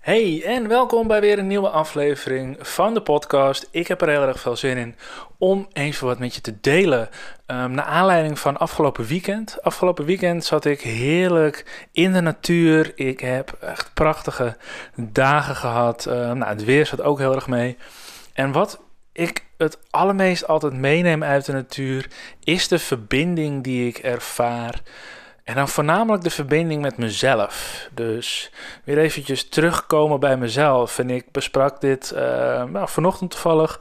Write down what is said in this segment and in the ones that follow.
Hey en welkom bij weer een nieuwe aflevering van de podcast. Ik heb er heel erg veel zin in om even wat met je te delen. Um, naar aanleiding van afgelopen weekend. Afgelopen weekend zat ik heerlijk in de natuur. Ik heb echt prachtige dagen gehad. Uh, nou, het weer zat ook heel erg mee. En wat ik het allermeest altijd meeneem uit de natuur is de verbinding die ik ervaar en dan voornamelijk de verbinding met mezelf. Dus weer eventjes terugkomen bij mezelf. En ik besprak dit uh, nou, vanochtend toevallig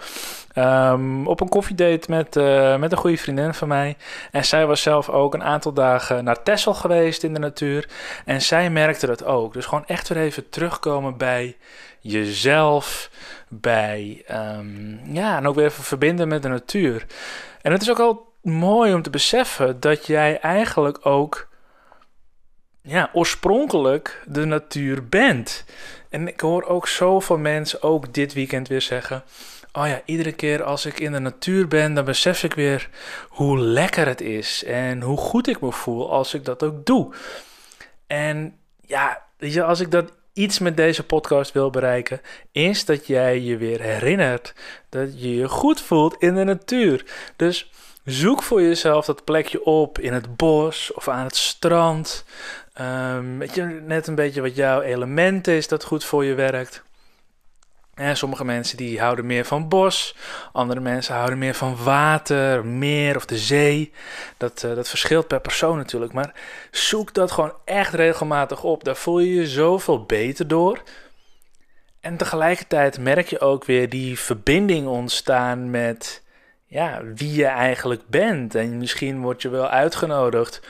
um, op een koffiedate met, uh, met een goede vriendin van mij. En zij was zelf ook een aantal dagen naar Texel geweest in de natuur. En zij merkte dat ook. Dus gewoon echt weer even terugkomen bij jezelf. Bij, um, ja, en ook weer even verbinden met de natuur. En het is ook al mooi om te beseffen dat jij eigenlijk ook ja, oorspronkelijk de natuur bent. En ik hoor ook zoveel mensen, ook dit weekend weer zeggen... Oh ja, iedere keer als ik in de natuur ben, dan besef ik weer hoe lekker het is. En hoe goed ik me voel als ik dat ook doe. En ja, weet je, als ik dat iets met deze podcast wil bereiken, is dat jij je weer herinnert dat je je goed voelt in de natuur. Dus zoek voor jezelf dat plekje op in het bos of aan het strand. Um, weet je, net een beetje wat jouw element is dat goed voor je werkt. En sommige mensen die houden meer van bos, andere mensen houden meer van water, meer of de zee. Dat, uh, dat verschilt per persoon natuurlijk, maar zoek dat gewoon echt regelmatig op. Daar voel je je zoveel beter door. En tegelijkertijd merk je ook weer die verbinding ontstaan met ja, wie je eigenlijk bent. En misschien word je wel uitgenodigd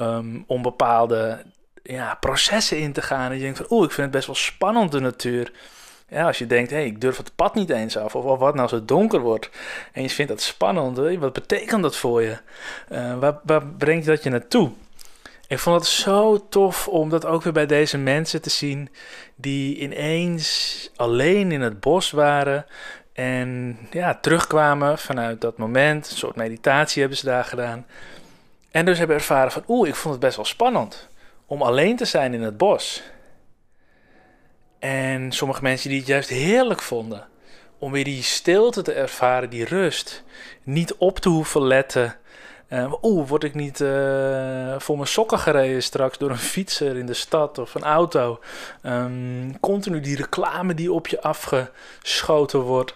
um, om bepaalde ja, processen in te gaan. En je denkt van, oeh, ik vind het best wel spannend de natuur. Ja, als je denkt, hé, hey, ik durf het pad niet eens af. Of, of, wat nou als het donker wordt. En je vindt dat spannend. Wat betekent dat voor je? Uh, waar, waar brengt dat je naartoe? Ik vond het zo tof om dat ook weer bij deze mensen te zien. Die ineens alleen in het bos waren. En ja, terugkwamen vanuit dat moment. Een soort meditatie hebben ze daar gedaan. En dus hebben ervaren van, oeh, ik vond het best wel spannend om alleen te zijn in het bos. En sommige mensen die het juist heerlijk vonden om weer die stilte te ervaren, die rust. Niet op te hoeven letten. Uh, Oeh, word ik niet uh, voor mijn sokken gereden straks door een fietser in de stad of een auto? Um, continu die reclame die op je afgeschoten wordt.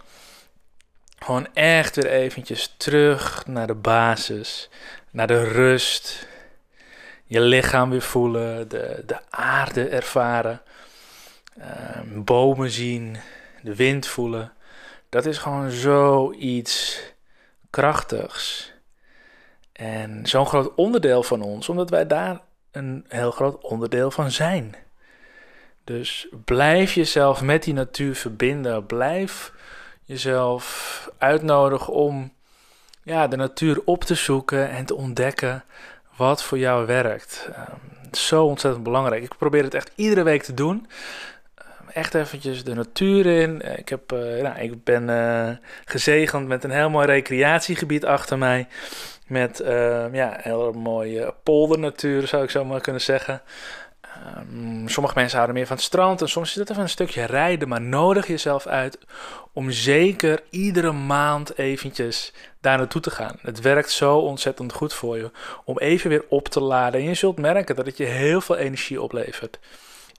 Gewoon echt weer eventjes terug naar de basis, naar de rust, je lichaam weer voelen, de, de aarde ervaren, ehm, bomen zien, de wind voelen. Dat is gewoon zoiets krachtigs. En zo'n groot onderdeel van ons, omdat wij daar een heel groot onderdeel van zijn. Dus blijf jezelf met die natuur verbinden. Blijf jezelf uitnodigen om ja, de natuur op te zoeken en te ontdekken wat voor jou werkt. Um, zo ontzettend belangrijk. Ik probeer het echt iedere week te doen. Um, echt eventjes de natuur in. Ik, heb, uh, ik ben uh, gezegend met een heel mooi recreatiegebied achter mij. Met uh, ja, heel mooie poldernatuur, zou ik zo maar kunnen zeggen. Um, sommige mensen houden meer van het strand en soms is het even een stukje rijden, maar nodig jezelf uit om zeker iedere maand eventjes daar naartoe te gaan. Het werkt zo ontzettend goed voor je om even weer op te laden. En je zult merken dat het je heel veel energie oplevert.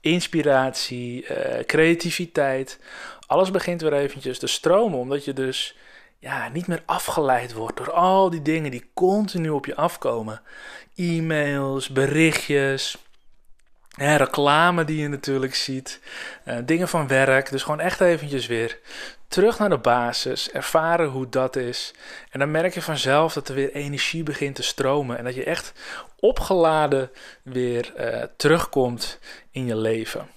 Inspiratie, uh, creativiteit, alles begint weer eventjes te stromen, omdat je dus ja, niet meer afgeleid wordt door al die dingen die continu op je afkomen. E-mails, berichtjes, reclame die je natuurlijk ziet, uh, dingen van werk. Dus gewoon echt eventjes weer terug naar de basis, ervaren hoe dat is. En dan merk je vanzelf dat er weer energie begint te stromen. En dat je echt opgeladen weer uh, terugkomt in je leven.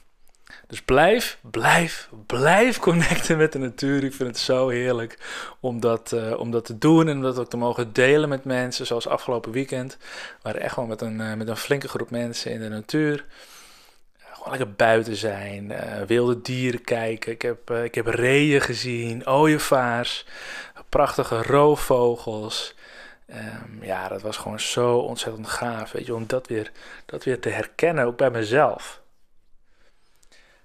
Dus blijf, blijf, blijf connecten met de natuur. Ik vind het zo heerlijk om dat, uh, om dat te doen en om dat ook te mogen delen met mensen. Zoals afgelopen weekend. We echt gewoon met een, uh, met een flinke groep mensen in de natuur. Gewoon lekker buiten zijn, wilde dieren kijken. Ik heb, ik heb reeën gezien, ooievaars, prachtige roofvogels. Um, ja, dat was gewoon zo ontzettend gaaf. Weet je, om dat weer, dat weer te herkennen, ook bij mezelf.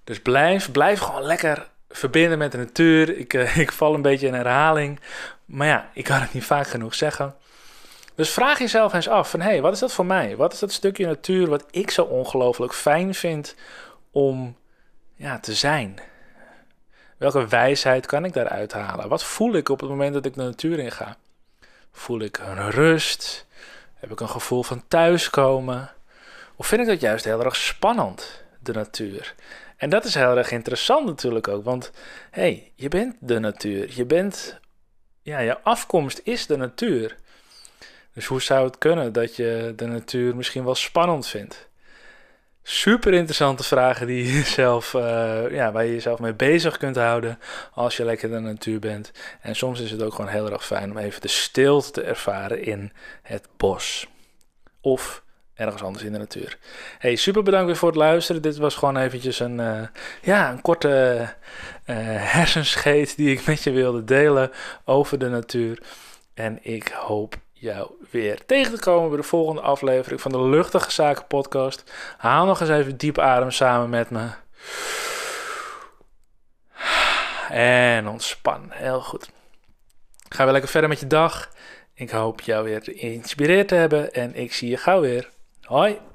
Dus blijf, blijf gewoon lekker verbinden met de natuur. Ik, uh, ik val een beetje in herhaling. Maar ja, ik kan het niet vaak genoeg zeggen. Dus vraag jezelf eens af van, hé, hey, wat is dat voor mij? Wat is dat stukje natuur wat ik zo ongelooflijk fijn vind om ja, te zijn? Welke wijsheid kan ik daaruit halen? Wat voel ik op het moment dat ik de natuur in ga? Voel ik een rust? Heb ik een gevoel van thuiskomen? Of vind ik dat juist heel erg spannend, de natuur? En dat is heel erg interessant natuurlijk ook, want hey, je bent de natuur. Je bent, ja, je afkomst is de natuur. Dus hoe zou het kunnen dat je de natuur misschien wel spannend vindt? Super interessante vragen die je zelf, uh, ja, waar je jezelf mee bezig kunt houden als je lekker de natuur bent. En soms is het ook gewoon heel erg fijn om even de stilte te ervaren in het bos. Of ergens anders in de natuur. Hey, super bedankt weer voor het luisteren. Dit was gewoon eventjes een, uh, ja, een korte uh, hersenscheet die ik met je wilde delen over de natuur. En ik hoop jou weer tegen te komen bij de volgende aflevering van de Luchtige Zaken podcast. Haal nog eens even diep adem samen met me. En ontspan. Heel goed. Ga weer lekker verder met je dag. Ik hoop jou weer geïnspireerd te hebben en ik zie je gauw weer. はい。